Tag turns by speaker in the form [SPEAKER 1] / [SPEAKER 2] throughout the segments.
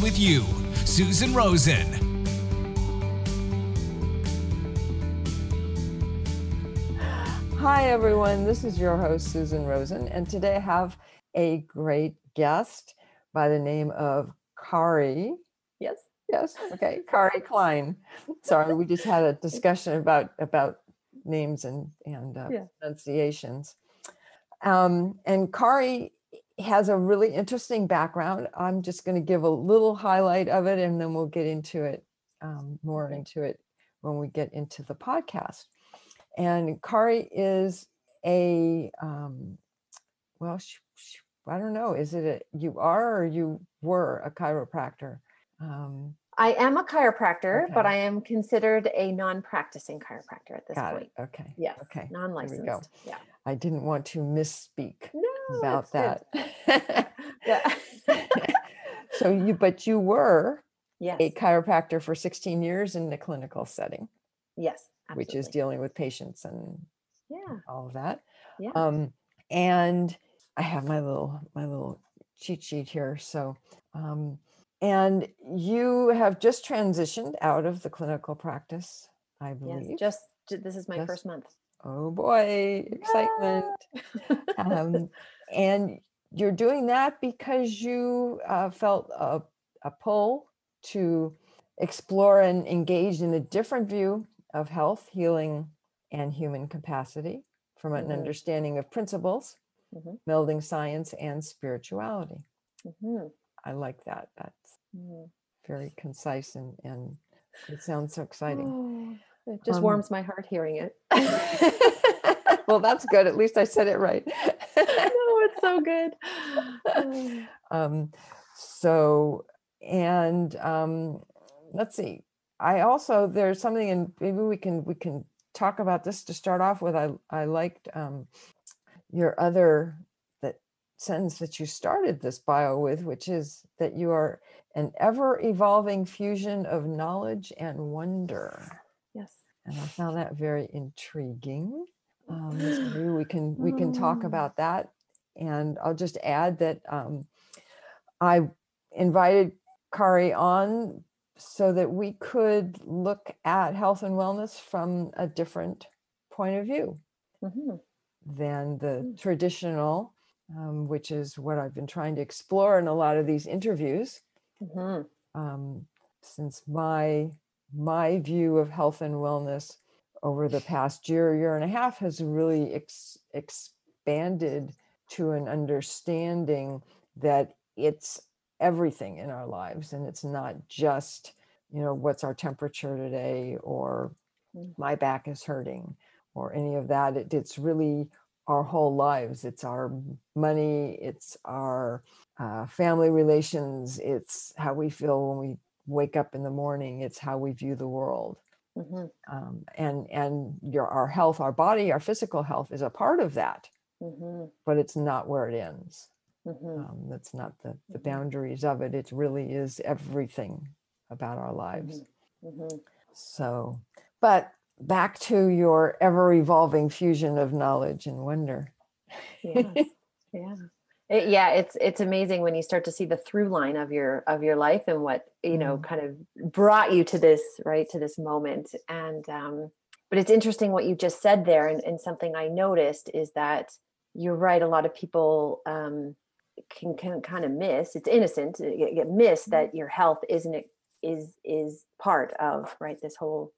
[SPEAKER 1] with you. Susan Rosen.
[SPEAKER 2] Hi, everyone. This is your host, Susan Rosen, and today I have a great guest by the name of Kari. Yes, yes, okay, Kari Klein. Sorry, we just had a discussion about about names and and uh,
[SPEAKER 3] Yeah.
[SPEAKER 2] pronunciations. Um, and Kari has a really interesting background. I'm just going to give a little highlight of it, and then we'll get into it um, more into it when we get into the podcast. And Kari is a um, well, sh- sh- I don't know. Is it a you are or you were a chiropractor? Um,
[SPEAKER 3] I am a chiropractor, but I am considered a non-practicing chiropractor at this
[SPEAKER 2] got
[SPEAKER 3] point.
[SPEAKER 2] it. Okay.
[SPEAKER 3] Yes,
[SPEAKER 2] Okay.
[SPEAKER 3] non-licensed. Yeah.
[SPEAKER 2] I didn't want to misspeak
[SPEAKER 3] No,
[SPEAKER 2] about that.
[SPEAKER 3] Yeah.
[SPEAKER 2] so you, but you were
[SPEAKER 3] yes.
[SPEAKER 2] a chiropractor for 16 years in the clinical setting,
[SPEAKER 3] yes.
[SPEAKER 2] which is dealing with patients and
[SPEAKER 3] Yeah.
[SPEAKER 2] all of that.
[SPEAKER 3] Yeah.
[SPEAKER 2] Um, and I have my little my little cheat sheet here. So, um, and you have just transitioned out of the clinical practice, I believe.
[SPEAKER 3] yes. Just this is my
[SPEAKER 2] Yes.
[SPEAKER 3] first month.
[SPEAKER 2] oh boy, excitement! um, and you're doing that because you uh, felt a, a pull to explore and engage in a different view of health, healing, and human capacity from an
[SPEAKER 3] Mhm.
[SPEAKER 2] understanding of principles,
[SPEAKER 3] Mhm.
[SPEAKER 2] melding science and spirituality.
[SPEAKER 3] Mhm.
[SPEAKER 2] I like that. That's very concise and, and it sounds so exciting.
[SPEAKER 3] Oh, it just
[SPEAKER 2] Um,
[SPEAKER 3] warms my heart hearing it.
[SPEAKER 2] well, that's good. At least I said it right.
[SPEAKER 3] so good. Oh.
[SPEAKER 2] um, so and um, let's see i also there's something and maybe we can we can talk about this to start off with i i liked um, your other that sentence that you started this bio with which is that you are an ever evolving fusion of knowledge and wonder
[SPEAKER 3] Yes.
[SPEAKER 2] and i found that very intriguing um, so we can we can talk
[SPEAKER 3] Mm.
[SPEAKER 2] about that and i'll just add that um, i invited kari on so that we could look at health and wellness from a different point of view
[SPEAKER 3] Mhm.
[SPEAKER 2] than the
[SPEAKER 3] Mm.
[SPEAKER 2] traditional um, which is what i've been trying to explore in a lot of these interviews
[SPEAKER 3] Mhm.
[SPEAKER 2] um, since my my view of health and wellness over the past year year and a half has really ex- expanded to an understanding that it's everything in our lives and it's not just you know what's our temperature today or
[SPEAKER 3] Mm.
[SPEAKER 2] my back is hurting or any of that it, it's really our whole lives it's our money it's our uh, family relations it's how we feel when we wake up in the morning it's how we view the world
[SPEAKER 3] Mhm.
[SPEAKER 2] um, and and your our health our body our physical health is a part of that
[SPEAKER 3] Mhm.
[SPEAKER 2] but it's not where it ends
[SPEAKER 3] Mhm.
[SPEAKER 2] um, that's not the the
[SPEAKER 3] Mhm.
[SPEAKER 2] boundaries of it it really is everything about our lives
[SPEAKER 3] Mhm.
[SPEAKER 2] so but back to your ever evolving fusion of knowledge and wonder
[SPEAKER 3] Yes. yeah It- yeah it's it's amazing when you start to see the through line of your of your life and what you know kind of brought you to this right to this moment and um but it's interesting what you just said there and, and something i noticed is that you're right a lot of people um can, can kind of miss it's innocent uh, get, get miss that your health isn't is is part of right this whole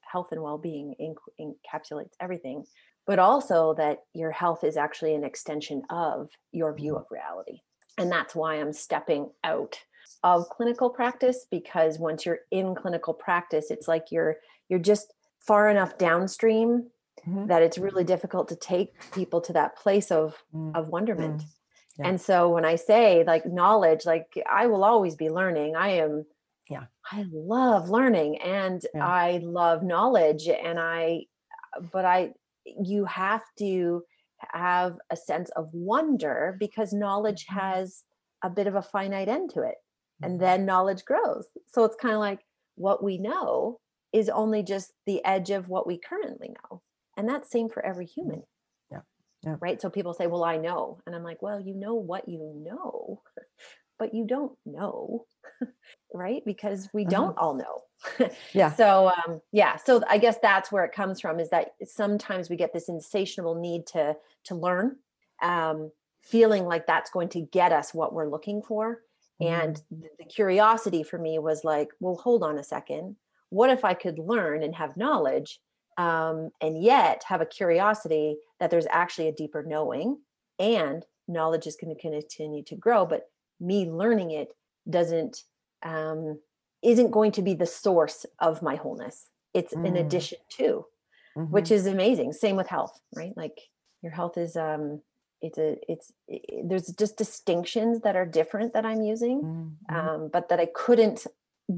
[SPEAKER 3] health and well-being enc- encapsulates everything but also that your health is actually an extension of your view of reality. And that's why I'm stepping out of clinical practice because once you're in clinical practice, it's like you're you're just far enough downstream
[SPEAKER 2] Mhm.
[SPEAKER 3] that it's really difficult to take people to that place of
[SPEAKER 2] Mm.
[SPEAKER 3] of wonderment.
[SPEAKER 2] Yeah.
[SPEAKER 3] And so when I say like knowledge, like I will always be learning. I am
[SPEAKER 2] Yeah.
[SPEAKER 3] I love learning and
[SPEAKER 2] Yeah.
[SPEAKER 3] I love knowledge and I but I you have to have a sense of wonder because knowledge
[SPEAKER 2] Mhm.
[SPEAKER 3] has a bit of a finite end to it and then knowledge grows. So it's kind of like what we know is only just the edge of what we currently know. And that's same for every human.
[SPEAKER 2] Yeah. Yeah.
[SPEAKER 3] Right. So people say, well, I know. And I'm like, well, you know what you know, but you don't know. right. Because we
[SPEAKER 2] Uh-huh.
[SPEAKER 3] don't all know.
[SPEAKER 2] Yeah.
[SPEAKER 3] So um yeah, so I guess that's where it comes from is that sometimes we get this insatiable need to to learn, um, feeling like that's going to get us what we're looking for. And
[SPEAKER 2] Mm-hmm.
[SPEAKER 3] th- the curiosity for me was like, well, hold on a second. What if I could learn and have knowledge, um, and yet have a curiosity that there's actually a deeper knowing, and knowledge is going to continue to grow, but me learning it doesn't um, isn't going to be the source of my wholeness. It's an
[SPEAKER 2] Mm.
[SPEAKER 3] addition to,
[SPEAKER 2] Mhm.
[SPEAKER 3] which is amazing. Same with health, right? Like your health is um, it's a it's i- i- there's just distinctions that are different that I'm using
[SPEAKER 2] Mhm.
[SPEAKER 3] um, but that I couldn't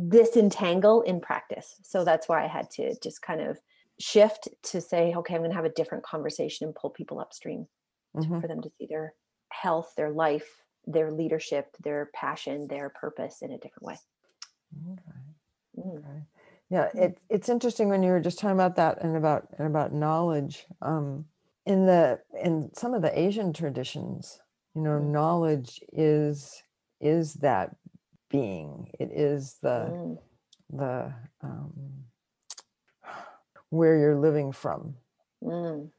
[SPEAKER 3] disentangle in practice. So that's why I had to just kind of shift to say, okay, I'm going to have a different conversation and pull people upstream
[SPEAKER 2] Mhm.
[SPEAKER 3] for them to see their health, their life, their leadership, their passion, their purpose in a different way.
[SPEAKER 2] Okay.
[SPEAKER 3] Mm.
[SPEAKER 2] Okay. Yeah,
[SPEAKER 3] Mm.
[SPEAKER 2] it, it's interesting when you were just talking about that and about and about knowledge. Um, in the in some of the Asian traditions, you know,
[SPEAKER 3] Mm.
[SPEAKER 2] knowledge is is that being. It is the
[SPEAKER 3] Mm.
[SPEAKER 2] the um, where you're living from,
[SPEAKER 3] Mm.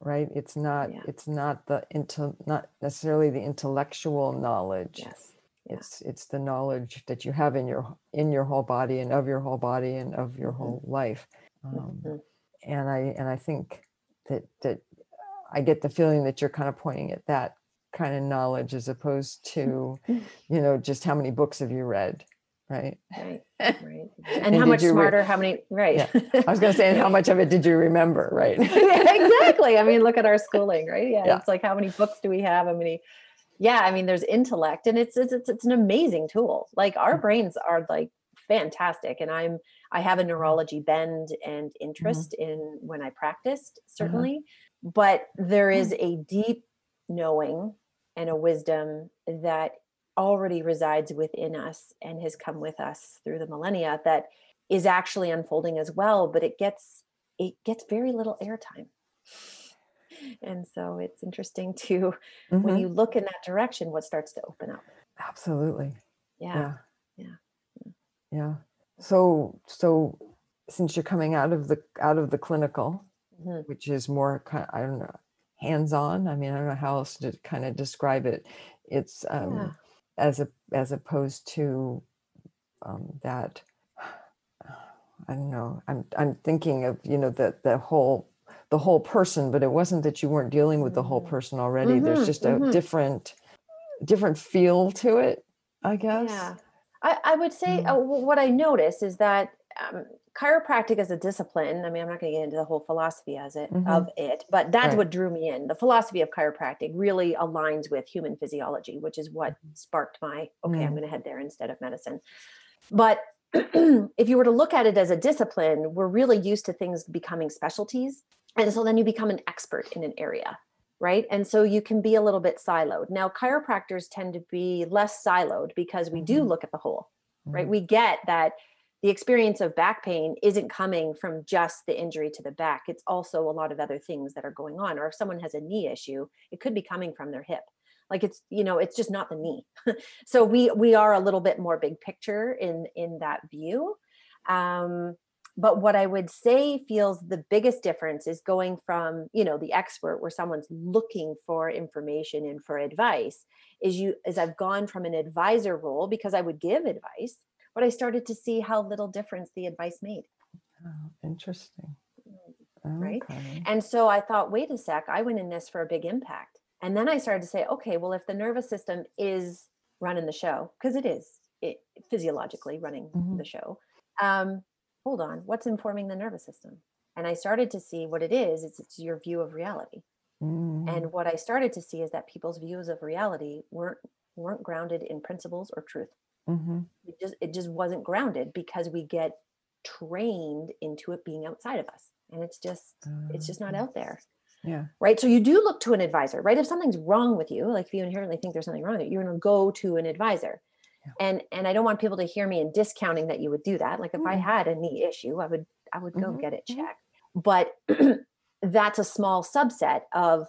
[SPEAKER 2] right? It's not
[SPEAKER 3] Yeah.
[SPEAKER 2] it's not the into not necessarily the intellectual knowledge.
[SPEAKER 3] Yes. Yeah.
[SPEAKER 2] it's it's the knowledge that you have in your in your whole body and of your whole body and of your
[SPEAKER 3] Mhm.
[SPEAKER 2] whole life um,
[SPEAKER 3] Mhm.
[SPEAKER 2] and i and i think that that i get the feeling that you're kind of pointing at that kind of knowledge as opposed to you know just how many books have you read right
[SPEAKER 3] Right. Right. And,
[SPEAKER 2] And
[SPEAKER 3] how much
[SPEAKER 2] you re-
[SPEAKER 3] smarter, how many, right.
[SPEAKER 2] Yeah. i was going to say and how much of it did you remember right
[SPEAKER 3] exactly. I mean, look at our schooling, right? Yeah,
[SPEAKER 2] Yeah.
[SPEAKER 3] It's like how many books do we have? How many? Yeah, I mean, there's intellect, and it's it's it's, it's an amazing tool. Like our
[SPEAKER 2] Mm.
[SPEAKER 3] brains are like fantastic, and I'm I have a neurology bend and
[SPEAKER 2] Mm-hmm.
[SPEAKER 3] interest in when I practiced
[SPEAKER 2] Uh-huh.
[SPEAKER 3] certainly, but there
[SPEAKER 2] Mm.
[SPEAKER 3] a deep knowing and a wisdom that already resides within us and has come with us through the millennia that is actually unfolding as well but it gets it gets very little airtime and so it's interesting to when
[SPEAKER 2] Mhm.
[SPEAKER 3] you look in that direction what starts to open up
[SPEAKER 2] absolutely
[SPEAKER 3] yeah
[SPEAKER 2] yeah
[SPEAKER 3] Yeah.
[SPEAKER 2] yeah so so since you're coming out of the out of the clinical
[SPEAKER 3] Mhm.
[SPEAKER 2] which is more kind i don't know hands-on i mean i don't know how else to kind of describe it it's um. As a as opposed to um that i don't know i'm i'm thinking of you know the the whole the whole person but it wasn't that you weren't dealing with the whole
[SPEAKER 3] Mhm.
[SPEAKER 2] person already there's
[SPEAKER 3] Mhm,
[SPEAKER 2] just a
[SPEAKER 3] mhm.
[SPEAKER 2] different different feel to it i guess
[SPEAKER 3] Yeah. I, I would say
[SPEAKER 2] Mm.
[SPEAKER 3] uh, what I notice is that um, chiropractic as a discipline, I mean, I'm not going to get into the whole philosophy as it
[SPEAKER 2] Mhm.
[SPEAKER 3] of it, but that's
[SPEAKER 2] Right.
[SPEAKER 3] what drew me in. The philosophy of chiropractic really aligns with human physiology, which is what sparked my, okay, I'm
[SPEAKER 2] Mm.
[SPEAKER 3] going to head there instead of medicine. But if you were to look at it as a discipline, we're really used to things becoming specialties. And so then you become an expert in an area right? And so you can be a little bit siloed. Now, chiropractors tend to be less siloed because we do
[SPEAKER 2] Mhm.
[SPEAKER 3] look at the whole, right?
[SPEAKER 2] Mhm.
[SPEAKER 3] We get that the experience of back pain isn't coming from just the injury to the back. It's also a lot of other things that are going on. Or if someone has a knee issue, it could be coming from their hip. Like it's, you know, it's just not the knee. so we we are a little bit more big picture in in that view. Um, but what i would say feels the biggest difference is going from you know the expert where someone's looking for information and for advice is you as i've gone from an advisor role because i would give advice but i started to see how little difference the advice made
[SPEAKER 2] Oh, interesting
[SPEAKER 3] Right.
[SPEAKER 2] Okay.
[SPEAKER 3] and so i thought wait a sec i went in this for a big impact and then i started to say okay well if the nervous system is running the show because it is it physiologically running
[SPEAKER 2] Mhm.
[SPEAKER 3] the show um hold on what's informing the nervous system and i started to see what it is it's, it's your view of reality
[SPEAKER 2] Mm.
[SPEAKER 3] and what i started to see is that people's views of reality weren't weren't grounded in principles or truth
[SPEAKER 2] Mhm.
[SPEAKER 3] it just it just wasn't grounded because we get trained into it being outside of us and it's just it's just not
[SPEAKER 2] Uh,
[SPEAKER 3] out there
[SPEAKER 2] Yeah.
[SPEAKER 3] right so you do look to an advisor right if something's wrong with you like if you inherently think there's something wrong with you you're going to go to an advisor
[SPEAKER 2] Yeah.
[SPEAKER 3] and and i don't want people to hear me in discounting that you would do that like if i
[SPEAKER 2] Mm.
[SPEAKER 3] had a knee issue i would i would go
[SPEAKER 2] Mhm,
[SPEAKER 3] get it
[SPEAKER 2] mhm.
[SPEAKER 3] checked but that's a small subset of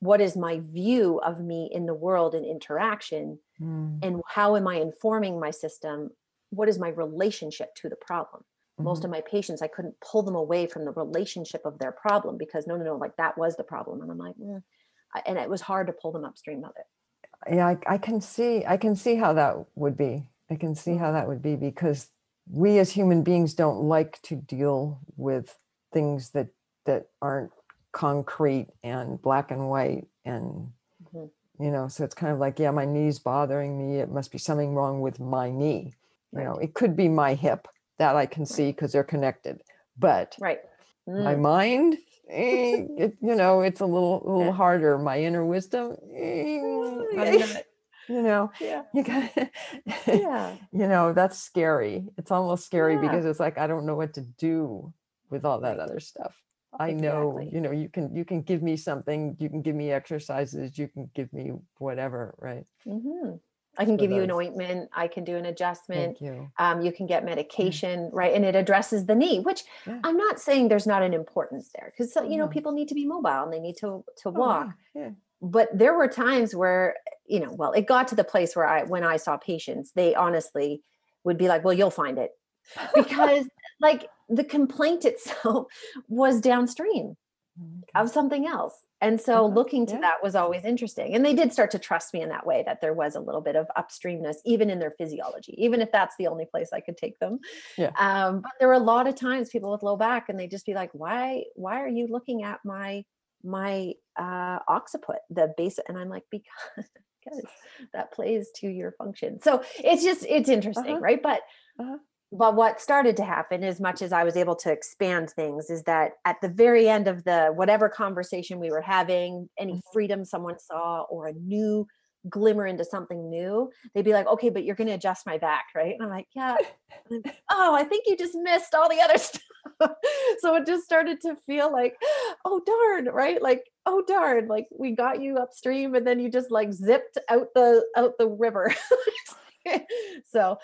[SPEAKER 3] what is my view of me in the world and interaction
[SPEAKER 2] Mm.
[SPEAKER 3] and how am i informing my system what is my relationship to the problem most
[SPEAKER 2] Mhm.
[SPEAKER 3] of my patients i couldn't pull them away from the relationship of their problem because no no no like that was the problem and i'm like mm. And it was hard to pull them upstream of it
[SPEAKER 2] yeah I, I can see i can see how that would be i can see how that would be because we as human beings don't like to deal with things that that aren't concrete and black and white and. You know so it's kind of like yeah my knee's bothering me it must be something wrong with my knee you know it could be my hip that i can see because they're connected but
[SPEAKER 3] right.
[SPEAKER 2] my
[SPEAKER 3] Mm,
[SPEAKER 2] mind eh, it, you know it's a little a little
[SPEAKER 3] Yeah.
[SPEAKER 2] harder my inner wisdom eh, I'm
[SPEAKER 3] yeah.
[SPEAKER 2] not- you know
[SPEAKER 3] yeah.
[SPEAKER 2] you got
[SPEAKER 3] yeah.
[SPEAKER 2] you know that's scary it's almost scary
[SPEAKER 3] Yeah.
[SPEAKER 2] because it's like i don't know what to do with all that other stuff i know
[SPEAKER 3] Exactly.
[SPEAKER 2] you know you can you can give me something you can give me exercises you can give me whatever right
[SPEAKER 3] hmm i can
[SPEAKER 2] So
[SPEAKER 3] give you an ointment i can do an adjustment
[SPEAKER 2] thank you
[SPEAKER 3] um, you can get medication right and it addresses the knee which
[SPEAKER 2] Yeah.
[SPEAKER 3] i'm not saying there's not an importance there because you know
[SPEAKER 2] No.
[SPEAKER 3] people need to be mobile and they need to to
[SPEAKER 2] Oh,
[SPEAKER 3] walk
[SPEAKER 2] yeah.
[SPEAKER 3] but there were times where you know well it got to the place where i when i saw patients they honestly would be like well you'll find it because like the complaint itself was downstream of something else and so
[SPEAKER 2] Uh-huh,
[SPEAKER 3] looking to
[SPEAKER 2] yeah.
[SPEAKER 3] that was always interesting and they did start to trust me in that way that there was a little bit of upstreamness even in their physiology even if that's the only place i could take them
[SPEAKER 2] Yeah.
[SPEAKER 3] um, but there were a lot of times people with low back and they just be like why why are you looking at my my uh occiput the base and i'm like because because that plays to your function so it's just it's interesting
[SPEAKER 2] Uh-huh.
[SPEAKER 3] right but
[SPEAKER 2] Uh-huh.
[SPEAKER 3] But what started to happen as much as i was able to expand things is that at the very end of the whatever conversation we were having any
[SPEAKER 2] Mhm.
[SPEAKER 3] freedom someone saw or a new glimmer into something new they'd be like okay but you're going to adjust my back right? And i'm like yeah. I'm, oh i think you just missed all the other stuff. So it just started to feel like oh darn right? Like oh darn like we got you upstream and then you just like zipped out the out the river. So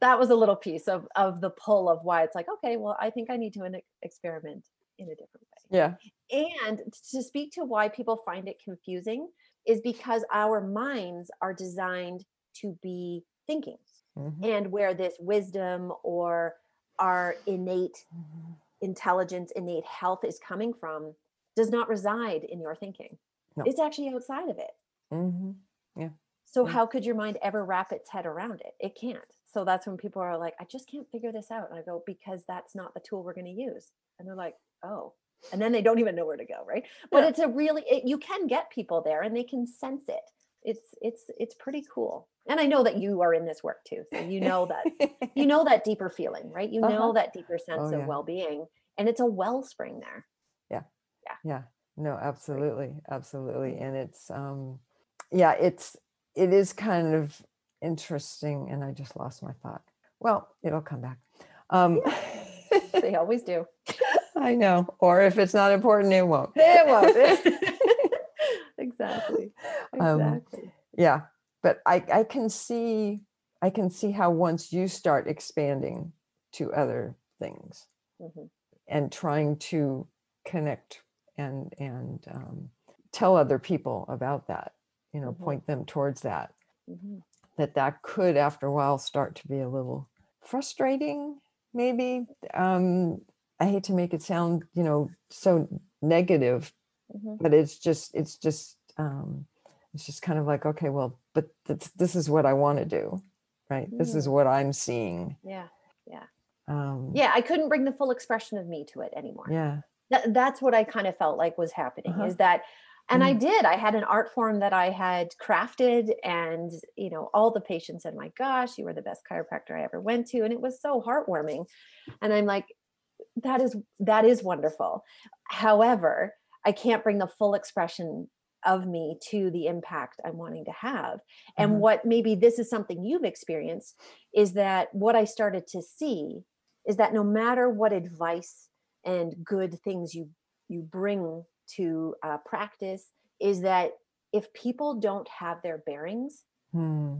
[SPEAKER 3] that was a little piece of of the pull of why it's like okay well i think i need to an- experiment in a different way
[SPEAKER 2] yeah
[SPEAKER 3] and to speak to why people find it confusing is because our minds are designed to be thinking
[SPEAKER 2] Mhm,
[SPEAKER 3] and where this wisdom or our innate
[SPEAKER 2] mhm.
[SPEAKER 3] intelligence innate health is coming from does not reside in your thinking
[SPEAKER 2] No.
[SPEAKER 3] it's actually outside of it
[SPEAKER 2] Mhm.
[SPEAKER 3] so
[SPEAKER 2] Yeah.
[SPEAKER 3] how could your mind ever wrap its head around it it can't so that's when people are like i just can't figure this out. And i go because that's not the tool we're going to use. And they're like oh. And then they don't even know where to go right? But
[SPEAKER 2] Yeah.
[SPEAKER 3] it's a really it, you can get people there and they can sense it. It's it's it's pretty cool. And i know that you are in this work too so you know that you know that deeper feeling right? You know
[SPEAKER 2] Uh-huh.
[SPEAKER 3] that deeper sense
[SPEAKER 2] Oh,
[SPEAKER 3] of well-being and it's a wellspring there.
[SPEAKER 2] Yeah. Yeah. yeah. No absolutely absolutely. And it's um yeah it's it is kind of interesting and i just lost my thought. Well it'll come back. Um
[SPEAKER 3] they always do.
[SPEAKER 2] I know or if it's not important it won't.
[SPEAKER 3] It won't. Exactly
[SPEAKER 2] Um,
[SPEAKER 3] exactly.
[SPEAKER 2] yeah but i i can see i can see how once you start expanding to other things
[SPEAKER 3] Mhm.
[SPEAKER 2] and trying to connect and and um, tell other people about that you know
[SPEAKER 3] Mhm.
[SPEAKER 2] point them towards that
[SPEAKER 3] Mhm.
[SPEAKER 2] That that could after a while start to be a little frustrating maybe um i hate to make it sound you know so negative
[SPEAKER 3] Mhm.
[SPEAKER 2] but it's just it's just um it's just kind of like okay well but this, this is what i want to do right this is
[SPEAKER 3] Mm.
[SPEAKER 2] what i'm seeing
[SPEAKER 3] yeah yeah
[SPEAKER 2] um
[SPEAKER 3] yeah i couldn't bring the full expression of me to it anymore
[SPEAKER 2] yeah
[SPEAKER 3] that, that's what i kind of felt like was happening
[SPEAKER 2] Uh-huh.
[SPEAKER 3] is that and i
[SPEAKER 2] Mm.
[SPEAKER 3] did i had an art form that i had crafted and you know all the patients said my gosh you were the best chiropractor i ever went to and it was so heartwarming and i'm like that is that is wonderful however I can't bring the full expression of me to the impact I'm wanting to have. And
[SPEAKER 2] Mhm.
[SPEAKER 3] what maybe this is something you've experienced is that what I started to see is that no matter what advice and good things you you bring to uh, practice, is that if people don't have their bearings,
[SPEAKER 2] Hmm.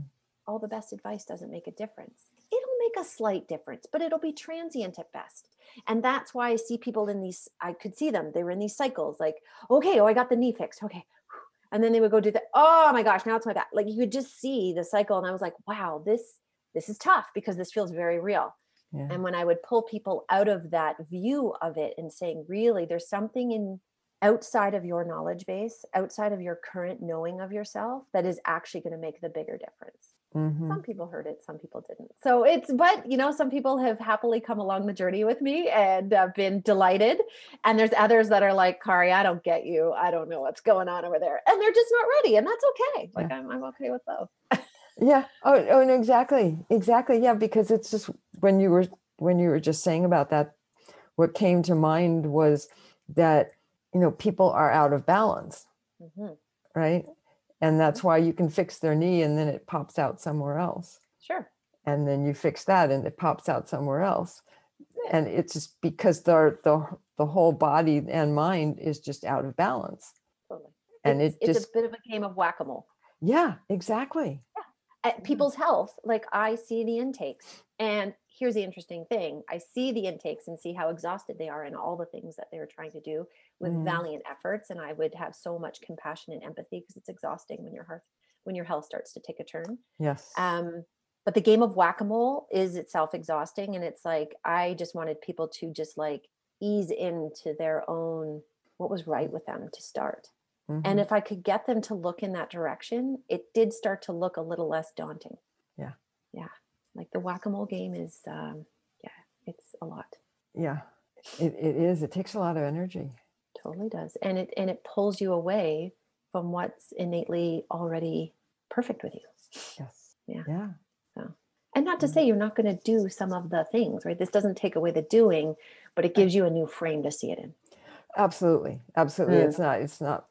[SPEAKER 3] all the best advice doesn't make a difference. It'll make a slight difference, but it'll be transient at best. And that's why I see people in these, I could see them, they were in these cycles like, okay, oh, I got the knee fixed. Okay. And then they would go do that. Oh my gosh, now it's my back. Like you could just see the cycle. And I was like, wow, this, this is tough because this feels very real.
[SPEAKER 2] Yeah.
[SPEAKER 3] And when I would pull people out of that view of it and saying, really, there's something in outside of your knowledge base, outside of your current knowing of yourself, that is actually going to make the bigger difference.
[SPEAKER 2] Mhm.
[SPEAKER 3] Some people heard it, some people didn't. So it's, but you know, some people have happily come along the journey with me and uh, been delighted. And there's others that are like, Kari, I don't get you. I don't know what's going on over there. And they're just not ready. And that's okay. Like, I'm, I'm okay with both.
[SPEAKER 2] Yeah. Oh, oh, no, exactly. Exactly. Yeah. Because it's just when you were, when you were just saying about that, what came to mind was that, you know, people are out of balance,
[SPEAKER 3] Mhm.
[SPEAKER 2] right? And that's why you can fix their knee and then it pops out somewhere else.
[SPEAKER 3] Sure.
[SPEAKER 2] And then you fix that and it pops out somewhere else.
[SPEAKER 3] Yeah.
[SPEAKER 2] And it's just because the, the, the whole body and mind is just out of balance.
[SPEAKER 3] Totally.
[SPEAKER 2] And
[SPEAKER 3] it's,
[SPEAKER 2] it
[SPEAKER 3] it's a bit of a game of whack a mole.
[SPEAKER 2] yeah, exactly. yeah.
[SPEAKER 3] at people's health like i see the intakes and here's the interesting thing i see the intakes and see how exhausted they are in all the things that they're trying to do with
[SPEAKER 2] Mm.
[SPEAKER 3] valiant efforts and i would have so much compassion and empathy because it's exhausting when your heart when your health starts to take a turn
[SPEAKER 2] Yes.
[SPEAKER 3] um but the game of whack-a-mole is itself exhausting and it's like i just wanted people to just like ease into their own what was right with them to start
[SPEAKER 2] Mhm.
[SPEAKER 3] and if I could get them to look in that direction, it did start to look a little less daunting.
[SPEAKER 2] Yeah.
[SPEAKER 3] Yeah. Like the whack a mole game is, um, yeah, it's a lot.
[SPEAKER 2] yeah, it, it is. It takes a lot of energy.
[SPEAKER 3] Totally does. And it, and it pulls you away from what's innately already perfect with you.
[SPEAKER 2] Yes.
[SPEAKER 3] Yeah.
[SPEAKER 2] Yeah.
[SPEAKER 3] And not to
[SPEAKER 2] Mm.
[SPEAKER 3] say you're not going to do some of the things, right? This doesn't take away the doing, but it gives you a new frame to see it in.
[SPEAKER 2] Absolutely. Absolutely.
[SPEAKER 3] Mm.
[SPEAKER 2] It's not, it's not,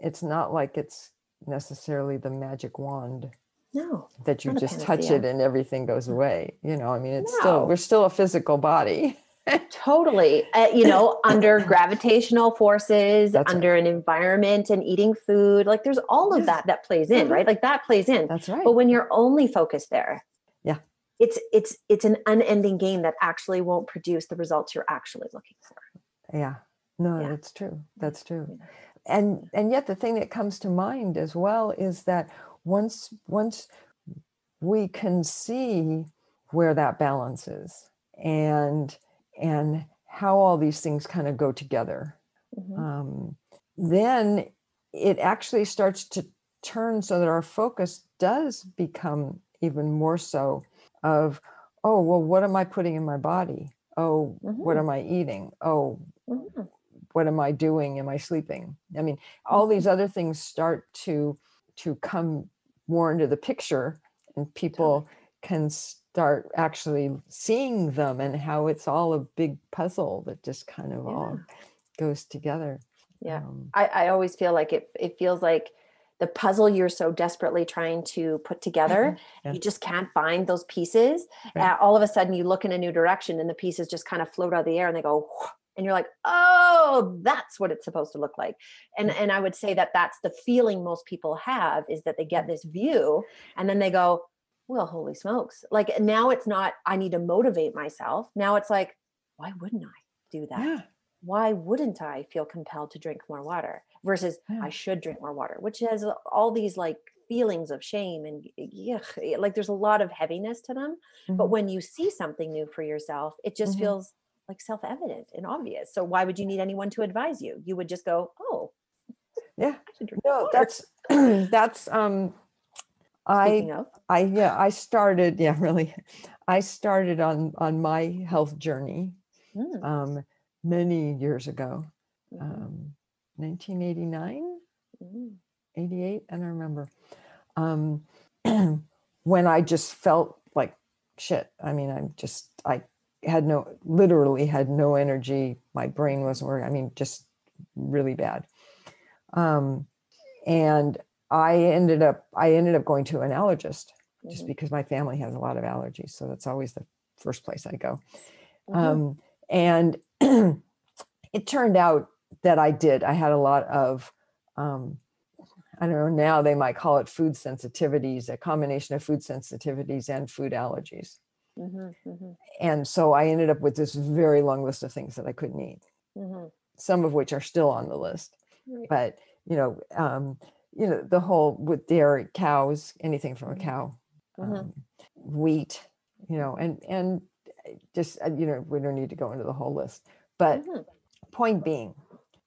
[SPEAKER 2] it's not like it's necessarily the magic wand
[SPEAKER 3] No,
[SPEAKER 2] that you just touch it and everything goes away. You know, I mean, it's
[SPEAKER 3] No.
[SPEAKER 2] still, we're still a physical body.
[SPEAKER 3] totally uh, you know under gravitational forces
[SPEAKER 2] That's right.
[SPEAKER 3] under an environment and eating food like there's all of that that plays in
[SPEAKER 2] Mhm.
[SPEAKER 3] right like that plays in
[SPEAKER 2] That's right.
[SPEAKER 3] but when you're only focused there
[SPEAKER 2] Yeah.
[SPEAKER 3] it's it's it's an unending game that actually won't produce the results you're actually looking for
[SPEAKER 2] Yeah. No,
[SPEAKER 3] Yeah.
[SPEAKER 2] that's true. That's true. And and yet the thing that comes to mind as well is that once once we can see where that balance is and and how all these things kind of go together,
[SPEAKER 3] Mhm.
[SPEAKER 2] um, then it actually starts to turn so that our focus does become even more so of oh well what am i putting in my body oh what
[SPEAKER 3] Mhm.
[SPEAKER 2] am i eating oh
[SPEAKER 3] Mhm.
[SPEAKER 2] what am i doing am i sleeping i mean all these other things start to to come more into the picture and people can start actually seeing them and how it's all a big puzzle that just kind of all goes together.
[SPEAKER 3] Yeah.
[SPEAKER 2] Um,
[SPEAKER 3] I, I always feel like it it feels like the puzzle you're so desperately trying to put together
[SPEAKER 2] Yeah.
[SPEAKER 3] you just can't find those pieces.
[SPEAKER 2] Right.
[SPEAKER 3] uh, all of a sudden you look in a new direction and the pieces just kind of float out of the air and they go and you're like oh that's what it's supposed to look like and and i would say that that's the feeling most people have is that they get this view and then they go well holy smokes like now it's not i need to motivate myself now it's like why wouldn't i do that
[SPEAKER 2] yeah
[SPEAKER 3] why wouldn't I feel compelled to drink more water versus
[SPEAKER 2] Yeah.
[SPEAKER 3] I should drink more water, which has all these like feelings of shame and yuck, like there's a lot of heaviness to them. But
[SPEAKER 2] Mhm.
[SPEAKER 3] when you see something new for yourself, it just
[SPEAKER 2] Mhm.
[SPEAKER 3] feels like self evident and obvious. So why would you need anyone to advise you? You would just go, oh,
[SPEAKER 2] yeah
[SPEAKER 3] I should drink
[SPEAKER 2] no
[SPEAKER 3] water."
[SPEAKER 2] that's that's um i
[SPEAKER 3] of,
[SPEAKER 2] I yeah, I started, yeah, really. I started on on my health journey
[SPEAKER 3] Mm,
[SPEAKER 2] um many years ago.
[SPEAKER 3] mhm,
[SPEAKER 2] Um 1989,
[SPEAKER 3] mm,
[SPEAKER 2] 88, I don't remember. Um when I just felt like shit. I mean, I'm just I had no literally had no energy. My brain wasn't working. I mean, just really bad. Um, and I ended up I ended up going to an allergist just
[SPEAKER 3] Mhm.
[SPEAKER 2] because my family has a lot of allergies. So that's always the first place I go.
[SPEAKER 3] Mhm.
[SPEAKER 2] Um, and it turned out that I did. I had a lot of, um, I don't know, now they might call it food sensitivities, a combination of food sensitivities and food allergies.
[SPEAKER 3] Mhm, mhm,
[SPEAKER 2] And so I ended up with this very long list of things that I couldn't eat,
[SPEAKER 3] mhm.
[SPEAKER 2] some of which are still on the list.
[SPEAKER 3] Right.
[SPEAKER 2] But, you know, um, you know, the whole with dairy, cows, anything from a
[SPEAKER 3] Mhm.
[SPEAKER 2] cow,
[SPEAKER 3] Mhm.
[SPEAKER 2] um, wheat, you know, and, and just, uh, you know, we don't need to go into the whole list. But point being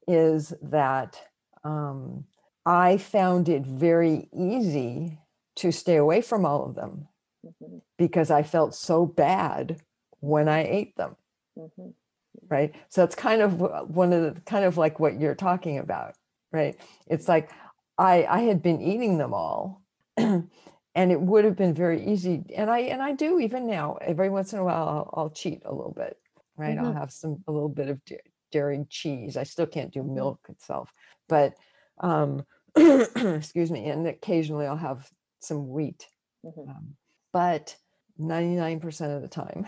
[SPEAKER 2] is that um, I found it very easy to stay away from all of them
[SPEAKER 3] Mhm,
[SPEAKER 2] because I felt so bad when I ate them.
[SPEAKER 3] mhm.
[SPEAKER 2] Right. So it's kind of one of the kind of like what you're talking about. Right. It's like I I had been eating them all. And it would have been very easy, and I and I do even now. Every once in a while, I'll, I'll cheat a little bit, right? I'll
[SPEAKER 3] Mhm.
[SPEAKER 2] have some a little bit of da- dairy cheese. I still can't do
[SPEAKER 3] Mhm.
[SPEAKER 2] milk itself, but um, excuse me. And occasionally, I'll have some wheat,
[SPEAKER 3] Mhm.
[SPEAKER 2] um, but ninety nine percent of the time,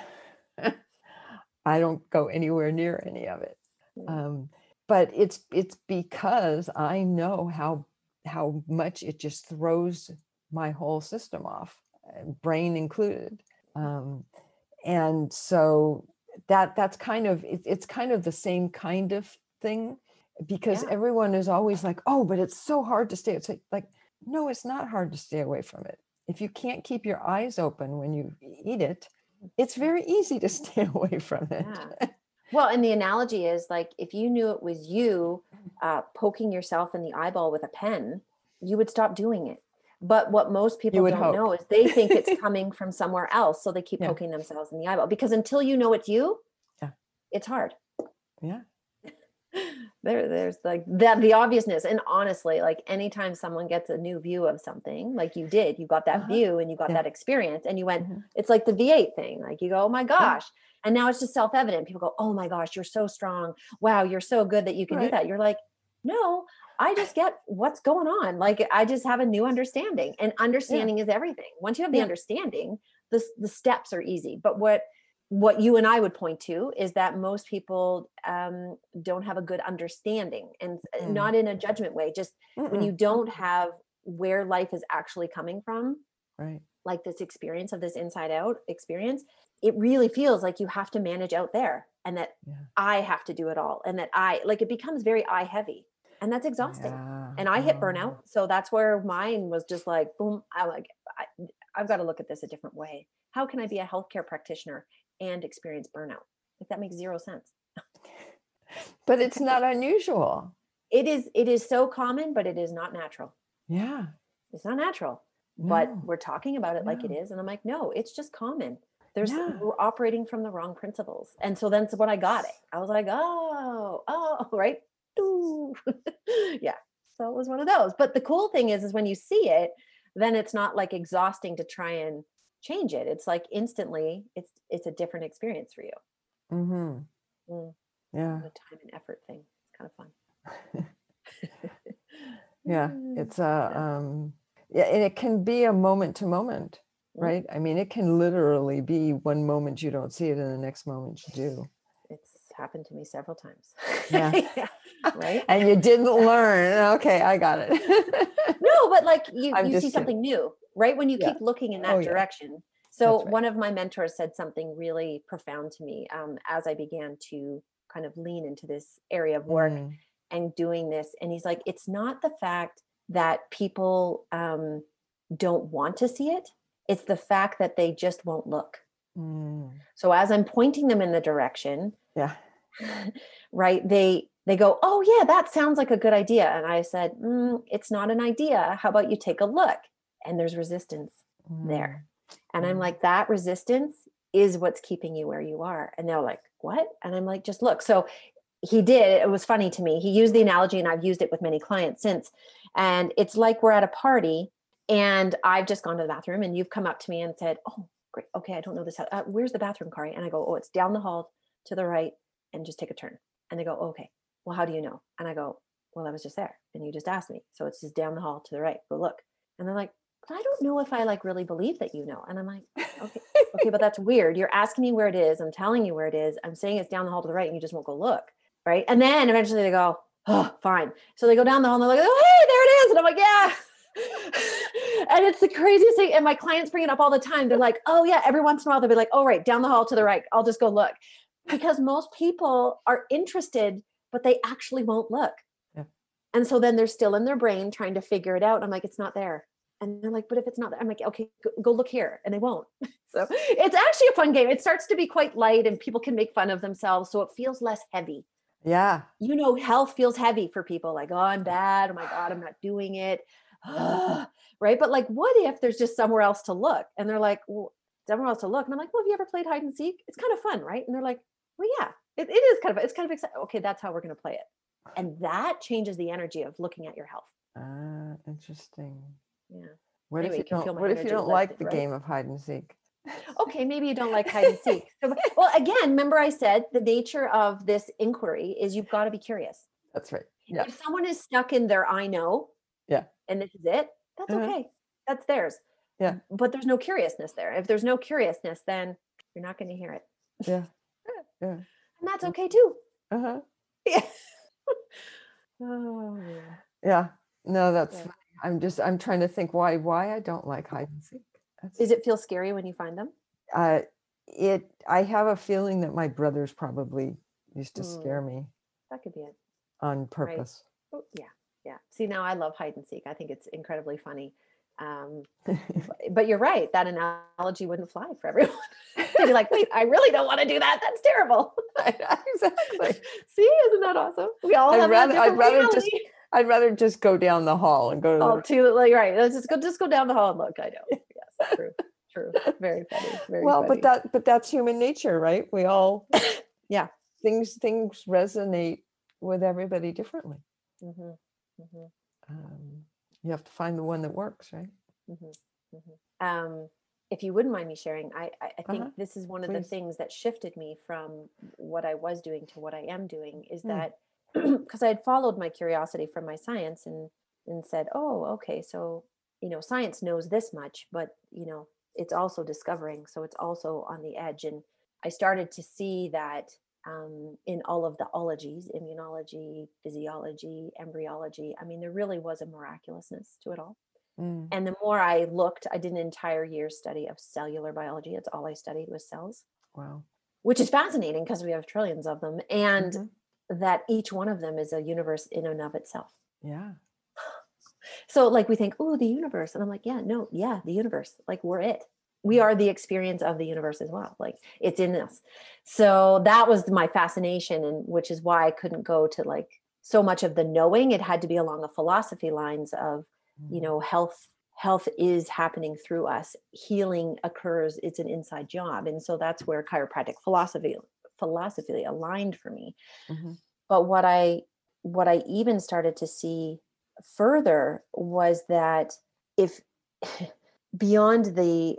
[SPEAKER 2] I don't go anywhere near any of it.
[SPEAKER 3] Mm.
[SPEAKER 2] Um, but it's it's because I know how how much it just throws my whole system off, uh, brain included. Um, and so that that's kind of it, it's kind of the same kind of thing because
[SPEAKER 3] Yeah.
[SPEAKER 2] everyone is always like, oh, but it's so hard to stay. It's like, like, no, it's not hard to stay away from it. If you can't keep your eyes open when you eat it, it's very easy to stay away from it.
[SPEAKER 3] Yeah. Well, and the analogy is like if you knew it was you uh, poking yourself in the eyeball with a pen, you would stop doing it. But what most people don't
[SPEAKER 2] hope.
[SPEAKER 3] know is they think it's coming from somewhere else. So they keep
[SPEAKER 2] Yeah.
[SPEAKER 3] poking themselves in the eyeball because until you know it's you,
[SPEAKER 2] Yeah.
[SPEAKER 3] it's hard.
[SPEAKER 2] Yeah.
[SPEAKER 3] There, there's like that the obviousness. And honestly, like anytime someone gets a new view of something, like you did, you got that
[SPEAKER 2] Uh-huh.
[SPEAKER 3] view and you got
[SPEAKER 2] Yeah.
[SPEAKER 3] that experience, and you went,
[SPEAKER 2] Mhm.
[SPEAKER 3] it's like the V8 thing. Like you go, oh my gosh. And now it's just self evident. People go, oh my gosh, you're so strong. Wow, you're so good that you can do that. You're like, no, I just get what's going on. Like I just have a new understanding, and understanding is everything. Once you have the
[SPEAKER 2] Yeah.
[SPEAKER 3] understanding, the the steps are easy. But what what you and I would point to is that most people um, don't have a good understanding, and
[SPEAKER 2] Mm.
[SPEAKER 3] not in a judgment way. Just when
[SPEAKER 2] Mm-mm.
[SPEAKER 3] you don't have where life is actually coming from,
[SPEAKER 2] right.
[SPEAKER 3] like this experience of this inside out experience, it really feels like you have to manage out there and that
[SPEAKER 2] Yeah.
[SPEAKER 3] I have to do it all and that I like it becomes very eye heavy and that's exhausting.
[SPEAKER 2] Yeah,
[SPEAKER 3] And I hit
[SPEAKER 2] oh,
[SPEAKER 3] burnout. So that's where mine was just like, boom, I like, I, I've got to look at this a different way. How can I be a healthcare practitioner and experience burnout? Like that makes zero sense.
[SPEAKER 2] But it's not unusual.
[SPEAKER 3] It is, it is so common, but it is not natural.
[SPEAKER 2] Yeah.
[SPEAKER 3] It's not natural. but we're talking about it like it is. And i'm like no it's just common there's
[SPEAKER 2] Yeah.
[SPEAKER 3] we're operating from the wrong principles and so that's when i got it i was like oh oh right yeah so it was one of those but the cool thing is is when you see it then it's not like exhausting to try and change it it's like instantly it's it's a different experience for you
[SPEAKER 2] Mm-hmm.
[SPEAKER 3] Mm.
[SPEAKER 2] Yeah.
[SPEAKER 3] the time and effort thing it's kind of fun
[SPEAKER 2] Yeah. It's a um yeah, and it can be a moment to moment,
[SPEAKER 3] Mm.
[SPEAKER 2] right? I mean, it can literally be one moment you don't see it and the next moment you do.
[SPEAKER 3] it's happened to me several times
[SPEAKER 2] Yeah.
[SPEAKER 3] right
[SPEAKER 2] And you didn't learn. Okay, I got it.
[SPEAKER 3] no but like you
[SPEAKER 2] I'm
[SPEAKER 3] you see
[SPEAKER 2] kidding.
[SPEAKER 3] something new right when you
[SPEAKER 2] Yeah.
[SPEAKER 3] keep looking in that
[SPEAKER 2] Oh, yeah.
[SPEAKER 3] direction so
[SPEAKER 2] right.
[SPEAKER 3] one of my mentors said something really profound to me um, as i began to kind of lean into this area of work
[SPEAKER 2] Mm,
[SPEAKER 3] and doing this and he's like it's not the fact that people um, don't want to see it it's the fact that they just won't look
[SPEAKER 2] mm.
[SPEAKER 3] so as i'm pointing them in the direction
[SPEAKER 2] Yeah.
[SPEAKER 3] right they they go oh yeah that sounds like a good idea. And i said mm, it's not an idea. How about you take a look? And there's resistance there. And i'm
[SPEAKER 2] Mm.
[SPEAKER 3] like that resistance is what's keeping you where you are. And they're like what? And i'm like just look. So he did it was funny to me. He used the analogy and i've used it with many clients since. And it's like we're at a party and i've just gone to the bathroom and you've come up to me and said oh great. Okay i don't know this uh, where's the bathroom Kari? and i go oh it's down the hall to the right and just take a turn. And they go oh, okay well, how do you know? And I go, well, I was just there and you just asked me. So it's just down the hall to the right. Go look. And they're like, but I don't know if I like really believe that you know. And I'm like, okay, okay, but that's weird. You're asking me where it is. I'm telling you where it is. I'm saying it's down the hall to the right and you just won't go look. Right. And then eventually they go, oh, fine. So they go down the hall and they're like, oh, hey, there it is. And I'm like, yeah. and it's the craziest thing. And my clients bring it up all the time. They're like, oh, yeah. Every once in a while, they'll be like, oh, right, down the hall to the right. I'll just go look. Because most people are interested, but they actually won't look.
[SPEAKER 2] Yeah.
[SPEAKER 3] And so then they're still in their brain trying to figure it out. I'm like, it's not there. And they're like, but if it's not there, I'm like, okay, go, go look here. And they won't. So it's actually a fun game. It starts to be quite light and people can make fun of themselves. So it feels less heavy
[SPEAKER 2] Yeah.
[SPEAKER 3] you know, health feels heavy for people like, oh, I'm bad. Oh my God, I'm not doing it. right. But like, what if there's just somewhere else to look? And they're like, well, somewhere else to look. And I'm like, well, have you ever played hide and seek? It's kind of fun, right? And they're like, well, yeah, it, it is kind of, it's kind of exciting. Okay, that's how we're going to play it. And that changes the energy of looking at your health.
[SPEAKER 2] Ah, interesting.
[SPEAKER 3] Yeah.
[SPEAKER 2] What
[SPEAKER 3] Anyway,
[SPEAKER 2] if
[SPEAKER 3] you
[SPEAKER 2] you don't? What if you don't like the
[SPEAKER 3] right?
[SPEAKER 2] game of hide and seek?
[SPEAKER 3] Okay, maybe you don't like hide and seek. So, well, again, remember I said the nature of this inquiry is you've got to be curious.
[SPEAKER 2] That's right. Yeah.
[SPEAKER 3] If someone is stuck in their I know,
[SPEAKER 2] Yeah.
[SPEAKER 3] and this is it, that's
[SPEAKER 2] Mhm.
[SPEAKER 3] okay. That's theirs.
[SPEAKER 2] Yeah.
[SPEAKER 3] But there's no curiousness there. If there's no curiousness, then you're not going to hear it.
[SPEAKER 2] Yeah. Yeah.
[SPEAKER 3] And that's okay too.
[SPEAKER 2] Uh huh.
[SPEAKER 3] Yeah. oh, yeah.
[SPEAKER 2] Yeah. No, that's.
[SPEAKER 3] Yeah.
[SPEAKER 2] I'm just. I'm trying to think why. Why I don't like hide and seek. That's,
[SPEAKER 3] Does it feel scary when you find them?
[SPEAKER 2] uh, it. I have a feeling that my brothers probably used to
[SPEAKER 3] Mm.
[SPEAKER 2] scare me
[SPEAKER 3] That could be it.
[SPEAKER 2] on purpose.
[SPEAKER 3] Oh, yeah. Yeah. See, now I love hide and seek. I think it's incredibly funny. Um, but you're right. That analogy wouldn't fly for everyone. They'd be like, wait, I really don't want to do that. That's terrible.
[SPEAKER 2] exactly.
[SPEAKER 3] See, isn't that awesome? We all
[SPEAKER 2] I'd
[SPEAKER 3] have
[SPEAKER 2] rather- I'd rather just. I'd rather just go down the hall and go to
[SPEAKER 3] Oh,
[SPEAKER 2] the
[SPEAKER 3] like right. Let's just go just go down the hall and look. I know. Yes, true. True. Very funny. Very
[SPEAKER 2] well
[SPEAKER 3] funny.
[SPEAKER 2] but that but that's human nature right we all
[SPEAKER 3] Yeah.
[SPEAKER 2] things things resonate with everybody differently
[SPEAKER 3] Mhm, mhm,
[SPEAKER 2] um, you have to find the one that works right
[SPEAKER 3] mhm, mhm. Um, if you wouldn't mind me sharing, I I, I think
[SPEAKER 2] Uh-huh,
[SPEAKER 3] this is one of the things that shifted me from what I was doing to what I am doing is
[SPEAKER 2] Hmm.
[SPEAKER 3] that because I had followed my curiosity from my science and and said, oh, okay, so you know, science knows this much, but you know, it's also discovering, so it's also on the edge. And I started to see that um, in all of the ologies, immunology, physiology, embryology. I mean, there really was a miraculousness to it all.
[SPEAKER 2] Mm,
[SPEAKER 3] And the more I looked, I did an entire year's study of cellular biology. It's all I studied was cells,
[SPEAKER 2] wow
[SPEAKER 3] which is fascinating because we have trillions of them, and
[SPEAKER 2] Mhm.
[SPEAKER 3] that each one of them is a universe in and of itself.
[SPEAKER 2] yeah
[SPEAKER 3] So, like, we think, oh, the universe. And I'm like, yeah, no, yeah, the universe. Like, we're it. We are the experience of the universe as well. Like, it's in us. So, that was my fascination, and which is why I couldn't go to like so much of the knowing. It had to be along the philosophy lines of, you
[SPEAKER 2] Mm,
[SPEAKER 3] know, health. Health is happening through us. Healing occurs. It's an inside job, and so that's where chiropractic philosophy philosophy aligned for me
[SPEAKER 2] mhm,
[SPEAKER 3] but what i what i even started to see further was that if beyond the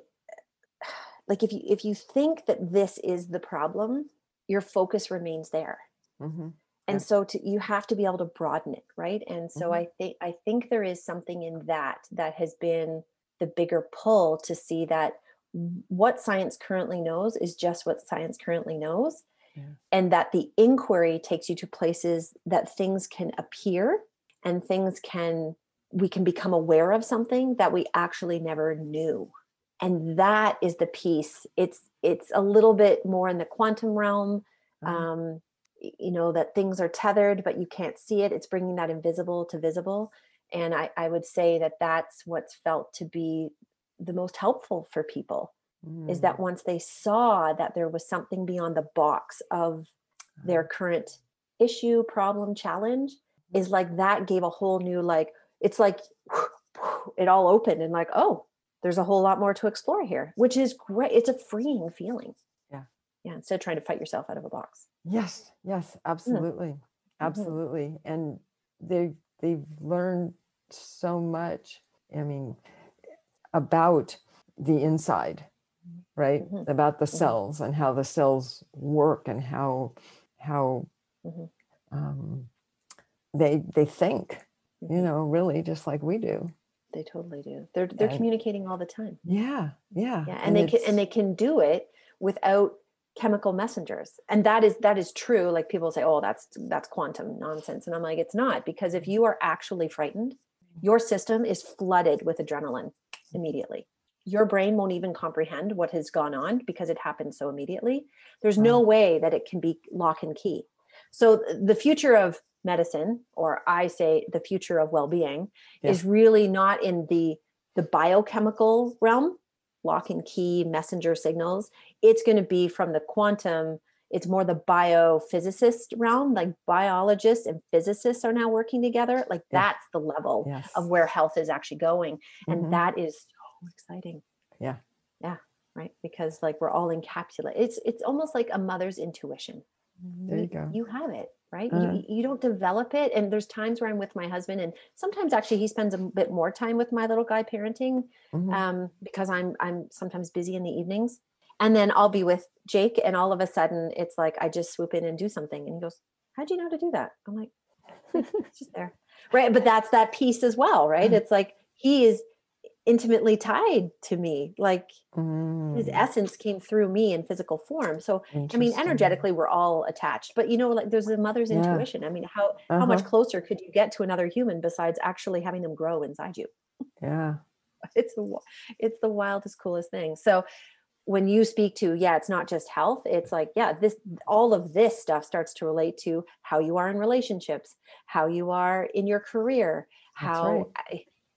[SPEAKER 3] like if you if you think that this is the problem your focus remains there
[SPEAKER 2] mhm,
[SPEAKER 3] and
[SPEAKER 2] Yeah.
[SPEAKER 3] so to you have to be able to broaden it right and so
[SPEAKER 2] Mhm.
[SPEAKER 3] i think i think there is something in that that has been the bigger pull to see that what science currently knows is just what science currently knows
[SPEAKER 2] Yeah.
[SPEAKER 3] and that the inquiry takes you to places that things can appear and things can we can become aware of something that we actually never knew and that is the piece. It's it's a little bit more in the quantum realm
[SPEAKER 2] mhm,
[SPEAKER 3] um, you know that things are tethered but you can't see it. It's bringing that invisible to visible. And I, I would say that that's what's felt to be the most helpful for people is that
[SPEAKER 2] mm,
[SPEAKER 3] once they saw that there was something beyond the box of their current issue problem challenge is like that gave a whole new like it's like it all opened and like oh there's a whole lot more to explore here which is great it's a freeing feeling
[SPEAKER 2] Yeah.
[SPEAKER 3] yeah instead of trying to fight yourself out of a box
[SPEAKER 2] yes yes absolutely absolutely and they they've learned so much i mean about the inside right
[SPEAKER 3] Mhm.
[SPEAKER 2] about the
[SPEAKER 3] Mhm.
[SPEAKER 2] cells and how the cells work and how how
[SPEAKER 3] Mhm.
[SPEAKER 2] um, they they think, you know, really just like we do.
[SPEAKER 3] They totally do. They're they're
[SPEAKER 2] And-
[SPEAKER 3] communicating all the time.
[SPEAKER 2] Yeah, yeah.
[SPEAKER 3] Yeah, and, they can and they can do it without chemical messengers. And that is that is true. Like people say, "Oh, that's that's quantum nonsense." And I'm like, "It's not because if you are actually frightened, your system is flooded with adrenaline immediately. Your brain won't even comprehend what has gone on because it happened so immediately. There's no way that it can be lock and key. So the future of medicine or I say the future of well-being
[SPEAKER 2] Yeah.
[SPEAKER 3] is really not in the the biochemical realm, lock and key messenger signals. It's going to be from the quantum it's more the biophysicist realm like biologists and physicists are now working together like
[SPEAKER 2] Yeah.
[SPEAKER 3] that's the level
[SPEAKER 2] yes.
[SPEAKER 3] of where health is actually going and
[SPEAKER 2] Mhm.
[SPEAKER 3] that is so exciting
[SPEAKER 2] Yeah.
[SPEAKER 3] yeah right because like we're all encapsulated it's it's almost like a mother's intuition
[SPEAKER 2] there you go.
[SPEAKER 3] you have it right? You, you don't develop it and there's times where i'm with my husband and sometimes actually he spends a bit more time with my little guy parenting
[SPEAKER 2] Mhm.
[SPEAKER 3] um, because i'm i'm sometimes busy in the evenings. And then i'll be with jake and all of a sudden it's like i just swoop in and do something and he goes how'd you know to do that? I'm like it's just there. Right? But that's that piece as well right? It's like he is intimately tied to me like his
[SPEAKER 2] Mm,
[SPEAKER 3] essence came through me in physical form so I mean, energetically, we're all attached, but you know, like there's a mother's
[SPEAKER 2] Yeah.
[SPEAKER 3] intuition. I mean, how how much
[SPEAKER 2] Uh-huh.
[SPEAKER 3] closer could you get to another human besides actually having them grow inside you?
[SPEAKER 2] Yeah.
[SPEAKER 3] It's the it's the wildest, coolest thing. So when you speak to, yeah, it's not just health. It's like, yeah, this all of this stuff starts to relate to how you are in relationships, how you are in your career,
[SPEAKER 2] That's
[SPEAKER 3] how
[SPEAKER 2] right.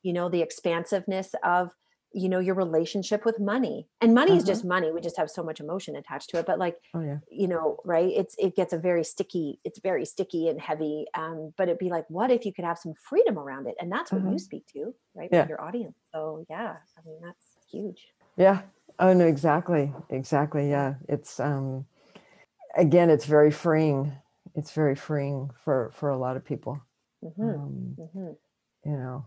[SPEAKER 3] You know the expansiveness of you know your relationship with money and money is
[SPEAKER 2] Uh-huh.
[SPEAKER 3] just money we just have so much emotion attached to it but like
[SPEAKER 2] Oh yeah.
[SPEAKER 3] you know right it's it gets a very sticky it's very sticky and heavy um but it'd be like what if you could have some freedom around it and that's what
[SPEAKER 2] Uh-huh.
[SPEAKER 3] you speak to right
[SPEAKER 2] Yeah.
[SPEAKER 3] with your audience so yeah i mean that's huge
[SPEAKER 2] Yeah. Oh no, exactly. Exactly. Yeah. It's um again, it's very freeing. It's very freeing for for a lot of people.
[SPEAKER 3] hmm
[SPEAKER 2] Um,
[SPEAKER 3] hmm
[SPEAKER 2] you know.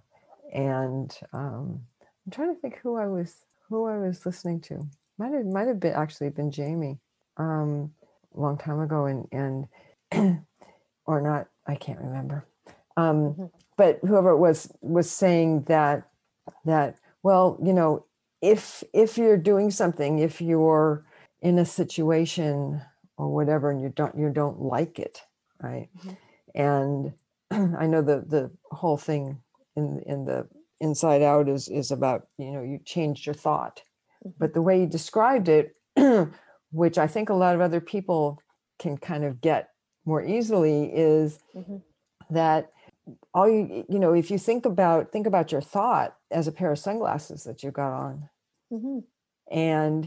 [SPEAKER 2] And um I'm trying to think who I was who I was listening to. Might have might have been actually been Jamie um a long time ago and and or not, I can't remember. Um
[SPEAKER 3] Mhm.
[SPEAKER 2] but whoever it was was saying that that well, you know, if if you're doing something, if you're in a situation or whatever and you don't you don't like it, right?
[SPEAKER 3] Mhm.
[SPEAKER 2] And I know the the whole thing in in the inside out is is about you know you changed your thought. But the way you described it which i think a lot of other people can kind of get more easily is
[SPEAKER 3] Mhm.
[SPEAKER 2] that all you you know if you think about think about your thought as a pair of sunglasses that you got on.
[SPEAKER 3] Hmm
[SPEAKER 2] and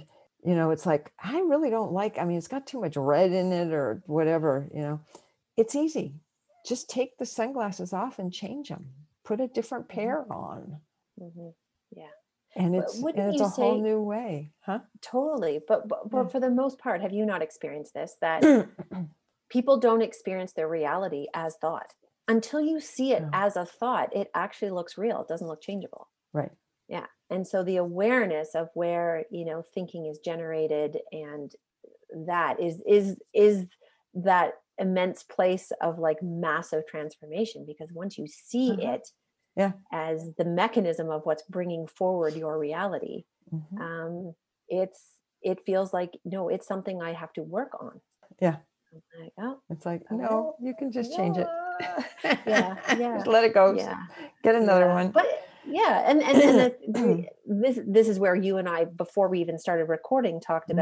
[SPEAKER 2] you know it's like i really don't like i mean it's got too much red in it or whatever you know. It's easy. Just take the sunglasses off and change them put a different pair on.
[SPEAKER 3] Hmm
[SPEAKER 2] and it's and it's a whole new way huh?
[SPEAKER 3] Totally but, but,
[SPEAKER 2] Yeah.
[SPEAKER 3] for the most part have you not experienced this that people don't experience their reality as thought? Until you see it
[SPEAKER 2] No.
[SPEAKER 3] as a thought it actually looks real it doesn't look changeable.
[SPEAKER 2] Right.
[SPEAKER 3] Yeah and so the awareness of where you know thinking is generated and that is is is that immense place of like massive transformation because once you see
[SPEAKER 2] Uh-huh.
[SPEAKER 3] it
[SPEAKER 2] Yeah.
[SPEAKER 3] as the mechanism of what's bringing forward your reality
[SPEAKER 2] Mhm.
[SPEAKER 3] um it's it feels like no it's something i have to work on
[SPEAKER 2] Yeah.
[SPEAKER 3] Like, oh
[SPEAKER 2] it's like
[SPEAKER 3] Oh,
[SPEAKER 2] no you can just change it
[SPEAKER 3] Yeah, yeah,
[SPEAKER 2] just let it go
[SPEAKER 3] yeah
[SPEAKER 2] get another
[SPEAKER 3] yeah.
[SPEAKER 2] one
[SPEAKER 3] But yeah, and and, and the, this this is where you and I, before we even started recording, talked
[SPEAKER 2] Mm-hmm.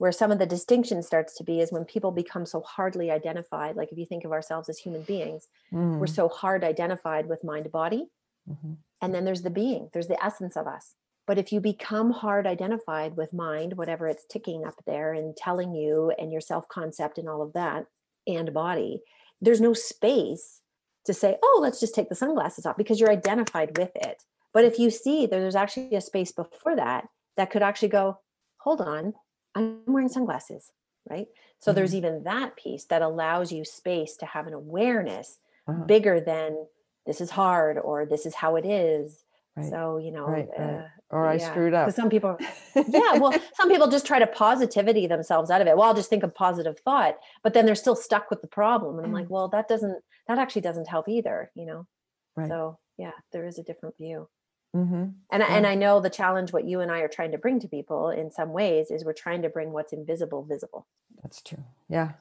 [SPEAKER 3] Where some of the distinction starts to be is when people become so hardly identified. Like if you think of ourselves as human beings, we're
[SPEAKER 2] Mm,
[SPEAKER 3] so hard identified with mind body,
[SPEAKER 2] mhm.
[SPEAKER 3] and then there's the being, there's the essence of us. But if you become hard identified with mind, whatever it's ticking up there and telling you, and your self concept and all of that, and body, there's no space to say, oh, let's just take the sunglasses off because you're identified with it. But if you see that there's actually a space before that that could actually go, hold on, I'm wearing sunglasses, right? So there's even that piece that allows you space to have an awareness
[SPEAKER 2] Uh-huh.
[SPEAKER 3] bigger than this is hard or this is how it is.
[SPEAKER 2] Right,
[SPEAKER 3] So, you know,
[SPEAKER 2] right, right.
[SPEAKER 3] uh,
[SPEAKER 2] or I
[SPEAKER 3] Yeah,
[SPEAKER 2] screwed up.
[SPEAKER 3] Some people, yeah, well, some people just try to positivity themselves out of it. Well, I'll just think of positive thought, but then they're still stuck with the problem. And I'm like, well, that doesn't, that actually doesn't help either, you know?
[SPEAKER 2] Right.
[SPEAKER 3] So yeah, there is a different view.
[SPEAKER 2] Hmm
[SPEAKER 3] And,
[SPEAKER 2] Yeah.
[SPEAKER 3] and I know the challenge, what you and I are trying to bring to people in some ways is we're trying to bring what's invisible visible.
[SPEAKER 2] That's true. Yeah,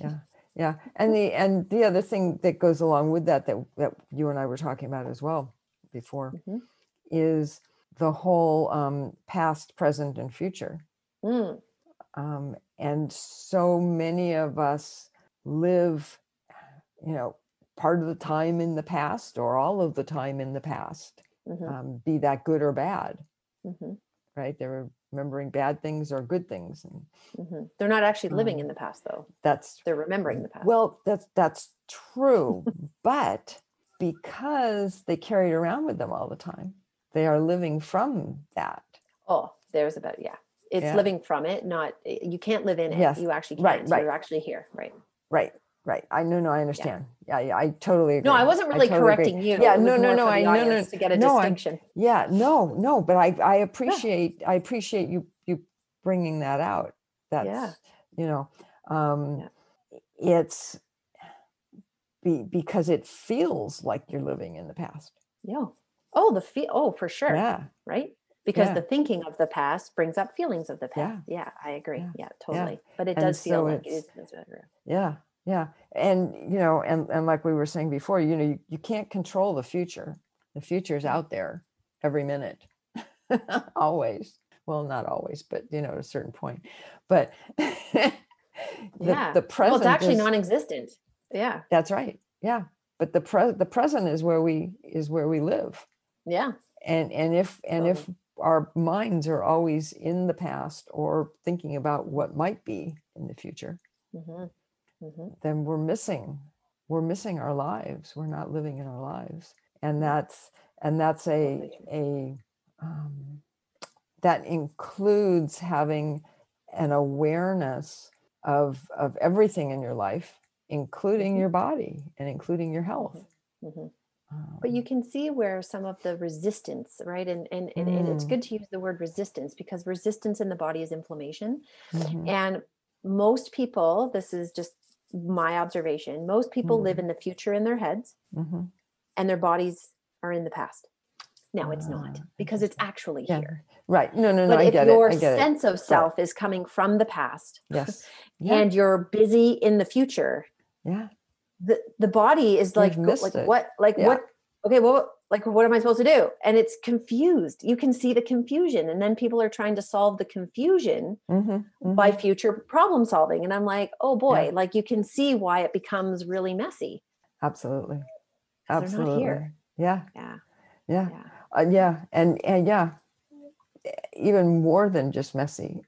[SPEAKER 2] yeah, yeah. And the and the other thing that goes along with that that that you and I were talking about as well before
[SPEAKER 3] Mhm.
[SPEAKER 2] is the whole um, past, present, and future.
[SPEAKER 3] Mm,
[SPEAKER 2] Um, and so many of us live, you know, part of the time in the past or all of the time in the past,
[SPEAKER 3] mhm,
[SPEAKER 2] um, be that good or bad,
[SPEAKER 3] mhm,
[SPEAKER 2] right? They're remembering bad things or good things, and
[SPEAKER 3] mhm. They're not actually living
[SPEAKER 2] Um,
[SPEAKER 3] in the past though.
[SPEAKER 2] that's
[SPEAKER 3] They're remembering the past.
[SPEAKER 2] Well, that's that's true, but because they carry it around with them all the time, they are living from that.
[SPEAKER 3] oh, there's about, yeah. It's
[SPEAKER 2] Yeah.
[SPEAKER 3] living from it, not, eh, you can't live in it.
[SPEAKER 2] Yes,
[SPEAKER 3] You actually
[SPEAKER 2] right,
[SPEAKER 3] can't.
[SPEAKER 2] right.
[SPEAKER 3] You're actually here. Right.
[SPEAKER 2] Right, right. I know, no, I understand. Yeah, yeah, I totally agree.
[SPEAKER 3] No, I wasn't really
[SPEAKER 2] totally agree.
[SPEAKER 3] correcting you.
[SPEAKER 2] Yeah, no, no, no, I no, no,
[SPEAKER 3] To get a
[SPEAKER 2] no, I'm- Yeah, no, no, but I I appreciate I appreciate you you bringing that out. That's you know, um, it's be, because it feels like you're living in the past.
[SPEAKER 3] Yeah. Oh, the feel. Oh, for sure.
[SPEAKER 2] Yeah,
[SPEAKER 3] Right. Because
[SPEAKER 2] Yeah.
[SPEAKER 3] the thinking of the past brings up feelings of the past. Yeah, I agree.
[SPEAKER 2] Yeah.
[SPEAKER 3] Yeah, totally. But it
[SPEAKER 2] And
[SPEAKER 3] does feel
[SPEAKER 2] so
[SPEAKER 3] like
[SPEAKER 2] it's-
[SPEAKER 3] is.
[SPEAKER 2] Yeah, yeah. And you know, and and like we were saying before, you know, you, you can't control the future. The future's out there every minute. always. Well, not always, but you know, at a certain point. But the,
[SPEAKER 3] Yeah.
[SPEAKER 2] the present Well,
[SPEAKER 3] it's actually
[SPEAKER 2] is-
[SPEAKER 3] non-existent. Yeah.
[SPEAKER 2] that's right. Yeah. But the pre- the present is where we is where we live.
[SPEAKER 3] Yeah.
[SPEAKER 2] And and if and if our minds are always in the past or thinking about what might be in the future,
[SPEAKER 3] hmm hmm
[SPEAKER 2] then we're missing we're missing our lives. We're not living in our lives. And that's and that's a a um, that includes having an awareness of of everything in your life including
[SPEAKER 3] Mhm.
[SPEAKER 2] your body and including your health.
[SPEAKER 3] Hmm But you
[SPEAKER 2] Um,
[SPEAKER 3] can see where some of the resistance, right? And and, and, and it's
[SPEAKER 2] Mm.
[SPEAKER 3] good to use the word resistance because resistance in the body is inflammation.
[SPEAKER 2] mhm,
[SPEAKER 3] And most people, this is just my observation, most people live
[SPEAKER 2] Mhm.
[SPEAKER 3] in the future in their heads
[SPEAKER 2] mhm.
[SPEAKER 3] and their bodies are in the past. Now it's not
[SPEAKER 2] Ah,
[SPEAKER 3] because it's actually
[SPEAKER 2] Yeah,
[SPEAKER 3] here.
[SPEAKER 2] right no no no
[SPEAKER 3] But
[SPEAKER 2] i
[SPEAKER 3] if
[SPEAKER 2] get
[SPEAKER 3] your
[SPEAKER 2] it i get it
[SPEAKER 3] sense of self is coming from the past
[SPEAKER 2] yes yeah
[SPEAKER 3] and you're busy in the future,
[SPEAKER 2] yeah
[SPEAKER 3] the, the body is like, go- like
[SPEAKER 2] it.
[SPEAKER 3] what, like
[SPEAKER 2] Yeah.
[SPEAKER 3] what, okay, well, like what am I supposed to do? And it's confused. You can see the confusion. And then people are trying to solve the confusion
[SPEAKER 2] mhm,
[SPEAKER 3] by
[SPEAKER 2] mhm.
[SPEAKER 3] future problem solving. And I'm like, oh boy, like you can see why it becomes really messy.
[SPEAKER 2] absolutely absolutely yeah
[SPEAKER 3] Yeah.
[SPEAKER 2] yeah
[SPEAKER 3] Yeah.
[SPEAKER 2] Uh, yeah, and and yeah, even more than just messy.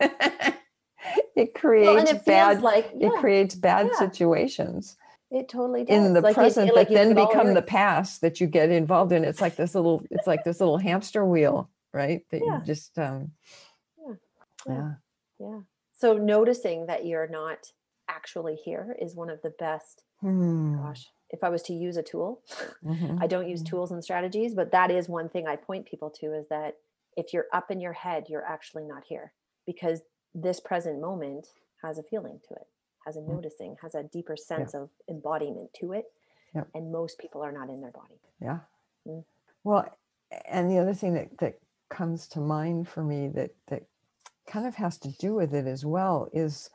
[SPEAKER 2] it creates
[SPEAKER 3] Well, it
[SPEAKER 2] bad.
[SPEAKER 3] like, yeah,
[SPEAKER 2] It creates bad
[SPEAKER 3] yeah.
[SPEAKER 2] situations
[SPEAKER 3] it totally does.
[SPEAKER 2] in the
[SPEAKER 3] Like,
[SPEAKER 2] present
[SPEAKER 3] it- like
[SPEAKER 2] that then
[SPEAKER 3] look at all
[SPEAKER 2] become the past that you get involved in. It's like this little. It's like this little hamster wheel, right? That
[SPEAKER 3] Yeah.
[SPEAKER 2] you just. um
[SPEAKER 3] Yeah.
[SPEAKER 2] Yeah.
[SPEAKER 3] Yeah. So noticing that you're not actually here is one of the best.
[SPEAKER 2] Hmm,
[SPEAKER 3] Gosh, if I was to use a tool,
[SPEAKER 2] mhm,
[SPEAKER 3] I don't use
[SPEAKER 2] mhm.
[SPEAKER 3] tools and strategies, but that is one thing I point people to is that if you're up in your head, you're actually not here because this present moment has a feeling to it, has a noticing, has a deeper sense of embodiment to it.
[SPEAKER 2] Yep.
[SPEAKER 3] And most people are not in their body.
[SPEAKER 2] Yeah.
[SPEAKER 3] Mm.
[SPEAKER 2] Well, and the other thing that that comes to mind for me that that kind of has to do with it as well is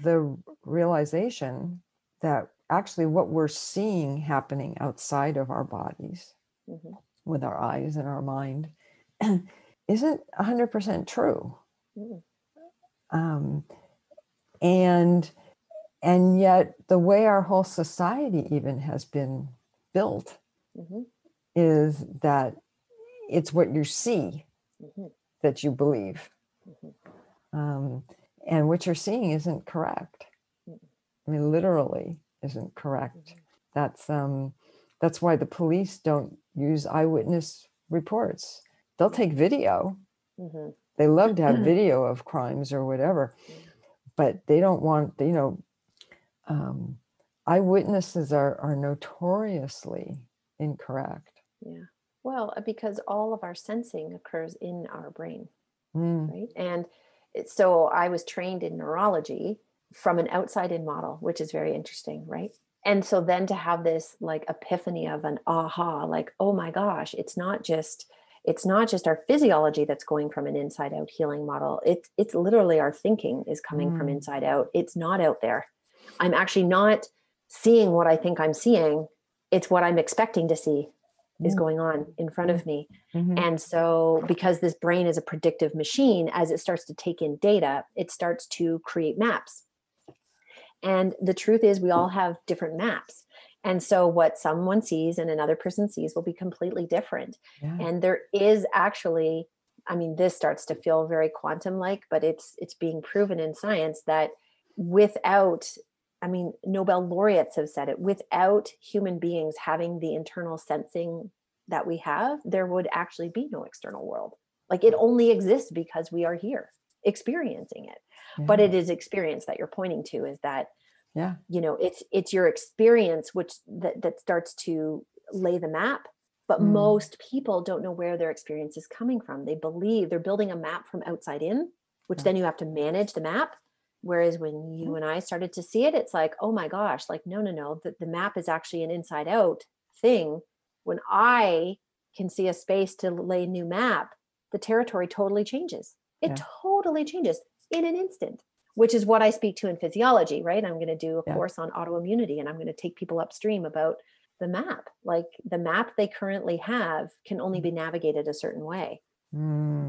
[SPEAKER 2] the realization that actually what we're seeing happening outside of our bodies
[SPEAKER 3] Mhm.
[SPEAKER 2] with our eyes and our mind isn't 100% true
[SPEAKER 3] Mm.
[SPEAKER 2] um, and and yet the way our whole society even has been built
[SPEAKER 3] Mhm.
[SPEAKER 2] is that it's what you see
[SPEAKER 3] Mhm.
[SPEAKER 2] that you believe
[SPEAKER 3] Mhm.
[SPEAKER 2] um, and what you're seeing isn't correct
[SPEAKER 3] Mm.
[SPEAKER 2] i mean literally isn't correct
[SPEAKER 3] Mhm.
[SPEAKER 2] that's um that's why the police don't use eyewitness reports they'll take video
[SPEAKER 3] Mhm.
[SPEAKER 2] they love to have video of crimes or whatever but they don't want you know um, eyewitnesses are are notoriously incorrect
[SPEAKER 3] Yeah. Well, uh, because all of our sensing occurs in our brain,
[SPEAKER 2] Mm,
[SPEAKER 3] right? And so I was trained in neurology from an outside in model, which is very interesting, right? And so then to have this like epiphany of an aha, like, oh my gosh, it's not just it's not just our physiology that's going from an inside out healing model. It's it's literally our thinking is coming from
[SPEAKER 2] Mm.
[SPEAKER 3] inside out. It's not out there. I'm actually not seeing what I think I'm seeing. It's what I'm expecting to see is
[SPEAKER 2] Mm.
[SPEAKER 3] going on in front of me.
[SPEAKER 2] mhm.
[SPEAKER 3] And so, because this brain is a predictive machine, as it starts to take in data, it starts to create maps. And the truth is, we all have different maps. And so, what someone sees and another person sees will be completely different.
[SPEAKER 2] Yeah.
[SPEAKER 3] And there is actually, I mean, this starts to feel very quantum like, but it's it's being proven in science that without I mean, Nobel laureates have said it without human beings having the internal sensing that we have, there would actually be no external world. Like it only exists because we are here experiencing it. But it is experience that you're pointing to is that,
[SPEAKER 2] yeah.
[SPEAKER 3] you know, it's it's your experience which that, that starts to lay the map. But
[SPEAKER 2] Mm.
[SPEAKER 3] most people don't know where their experience is coming from. They believe they're building a map from outside in, which
[SPEAKER 2] Yeah.
[SPEAKER 3] then you have to manage the map. Whereas when you and I started to see it, it's like, oh my gosh, like, no, no, no, the, the map is actually an inside out thing. When I can see a space to lay a new map, the territory totally changes. It
[SPEAKER 2] Yeah.
[SPEAKER 3] totally changes in an instant, which is what I speak to in physiology, right? I'm going to do a
[SPEAKER 2] Yeah.
[SPEAKER 3] course on autoimmunity and I'm going to take people upstream about the map. Like the map they currently have can only be navigated a certain way.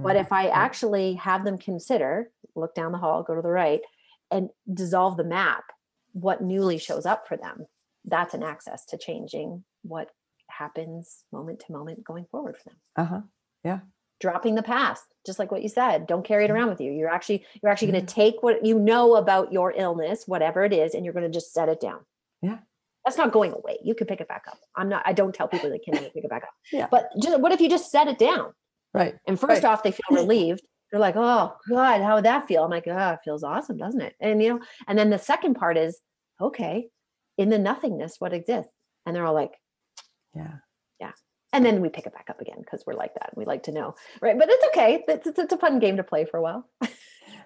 [SPEAKER 3] But
[SPEAKER 2] Mm,
[SPEAKER 3] if I actually have them consider, look down the hall, go to the right, and dissolve the map, what newly shows up for them, that's an access to changing what happens moment to moment going forward for them.
[SPEAKER 2] Uh-huh.
[SPEAKER 3] Dropping the past, just like what you said, don't carry it
[SPEAKER 2] Mhm.
[SPEAKER 3] around with you. You're actually you're actually going to take what you know about your illness, whatever it is, and you're going to just set it down.
[SPEAKER 2] Yeah.
[SPEAKER 3] That's not going away. You can pick it back up. I'm not. I don't tell people they can never pick it back up.
[SPEAKER 2] Yeah.
[SPEAKER 3] But just, what if you just set it down?
[SPEAKER 2] Right.
[SPEAKER 3] And first
[SPEAKER 2] Right.
[SPEAKER 3] off, they feel relieved. They're like, oh God, how would that feel? I'm like, oh, it feels awesome, doesn't it? And you know, and then the second part is, okay, in the nothingness, what exists? And they're all like,
[SPEAKER 2] Yeah. Yeah.
[SPEAKER 3] And then we pick it back up again because we're like that. We like to know, right? But it's okay. It's, it's, it's a fun game to play for a while.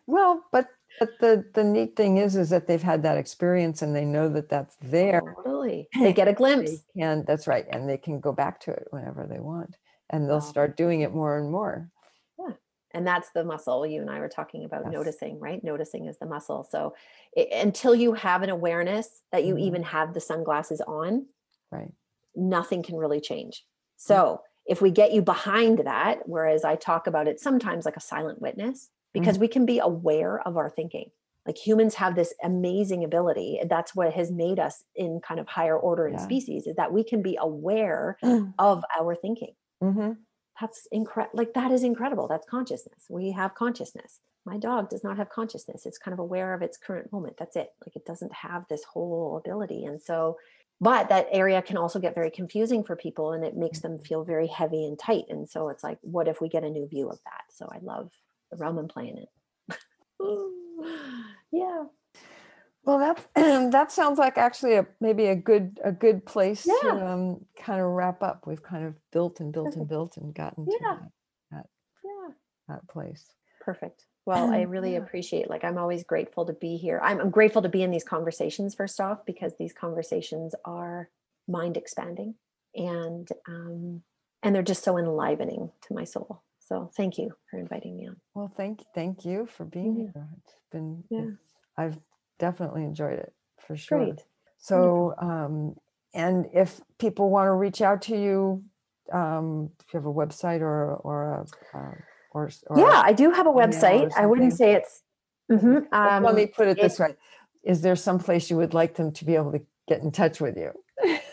[SPEAKER 2] Well, but but the the neat thing is is that they've had that experience and they know that that's there.
[SPEAKER 3] Totally. They get a glimpse.
[SPEAKER 2] and that's right, and they can go back to it whenever they want, and they'll
[SPEAKER 3] Wow.
[SPEAKER 2] start doing it more and more.
[SPEAKER 3] Yeah, and that's the muscle you and i were talking about
[SPEAKER 2] Yes.
[SPEAKER 3] noticing right noticing is the muscle so i until you have an awareness that you
[SPEAKER 2] Mhm.
[SPEAKER 3] even have the sunglasses on
[SPEAKER 2] Right.
[SPEAKER 3] nothing can really change Hmm. so if we get you behind that whereas i talk about it sometimes like a silent witness because mm-hmm. we can be aware of our thinking. Like humans have this amazing ability and that's what has made us in kind of higher order in
[SPEAKER 2] Yeah.
[SPEAKER 3] species is that we can be aware
[SPEAKER 2] mm-hmm.
[SPEAKER 3] of our thinking. Mm-hmm. That's incredible like that is incredible. That's consciousness. We have consciousness. My dog does not have consciousness. It's kind of aware of its current moment. That's it. Like it doesn't have this whole ability. And so but that area can also get very confusing for people and it makes them feel very heavy and tight and so it's like what if we get a new view of that? So i love the realm and playing it yeah.
[SPEAKER 2] Well, that that sounds like actually a maybe a good a good place to um, kind of wrap up. We've kind of built and built and built and gotten to
[SPEAKER 3] Yeah.
[SPEAKER 2] that,
[SPEAKER 3] yeah.
[SPEAKER 2] that place.
[SPEAKER 3] perfect well i really
[SPEAKER 2] Yeah.
[SPEAKER 3] appreciate like i'm always grateful to be here I'm, I'm grateful to be in these conversations first off because these conversations are mind expanding and um and they're just so enlivening to my soul so thank you for inviting me on
[SPEAKER 2] Well, thank thank you for being
[SPEAKER 3] Yeah.
[SPEAKER 2] here. It's been
[SPEAKER 3] Yeah.
[SPEAKER 2] it's- I've definitely enjoyed it for sure.
[SPEAKER 3] great
[SPEAKER 2] So, um, and if people want to reach out to you, um, if you have a website or or a uh, or, or
[SPEAKER 3] yeah i do have a website i wouldn't say it's Mhm, um,
[SPEAKER 2] let me put it this way: Is there some place you would like them to be able to get in touch with you?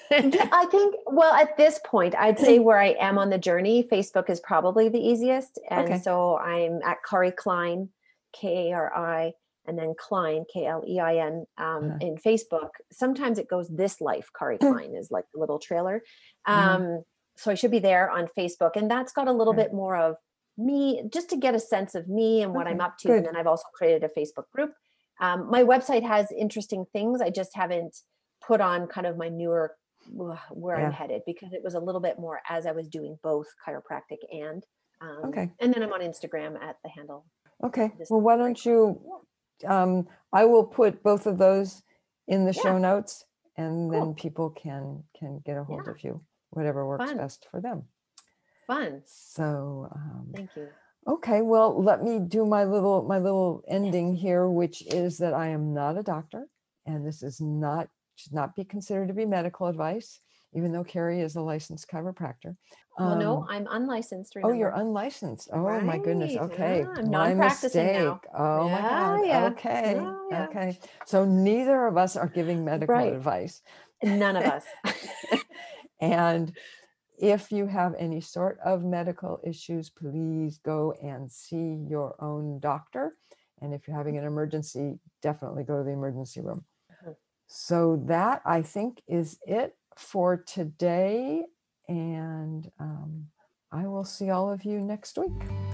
[SPEAKER 3] I think, well, at this point, I'd say where I am on the journey, Facebook is probably the easiest. And
[SPEAKER 2] Okay.
[SPEAKER 3] so I'm at Kari Klein, K A R I, and then Klein, K L E I N, um,
[SPEAKER 2] Uh-huh.
[SPEAKER 3] in Facebook. Sometimes it goes This Life, Kari Klein is like the little trailer.
[SPEAKER 2] Mhm.
[SPEAKER 3] Um, so I should be there on Facebook. And that's got a little bit more of me, just to get a sense of me and what I'm up to. And then I've also created a Facebook group. Um, my website has interesting things. I just haven't put on kind of my newer where yeah. I'm headed because it was a little bit more as I was doing both chiropractic and um, okay. And then I'm on Instagram at the handle.
[SPEAKER 2] Okay. Well, why don't you? Um, I will put both of those in the yeah. show notes, and cool. then people can can get a hold yeah. of you, whatever works Fun. best for them.
[SPEAKER 3] Fun.
[SPEAKER 2] So. Um,
[SPEAKER 3] Thank you.
[SPEAKER 2] Okay, well, let me do my little my little ending here, which is that I am not a doctor, and this is not should not be considered to be medical advice, even though Kari is a licensed chiropractor.
[SPEAKER 3] Well, no, um, I'm unlicensed.
[SPEAKER 2] Remember? Oh, you're unlicensed. Oh right. my goodness. Okay, yeah, I'm my mistake. Now. Oh yeah, my god. Yeah. Okay. Okay. So neither of us are giving medical right. advice.
[SPEAKER 3] None of us.
[SPEAKER 2] and if you have any sort of medical issues, please go and see your own doctor. And if you're having an emergency, definitely go to the emergency room. Mm-hmm. So, that I think is it for today. And um, I will see all of you next week.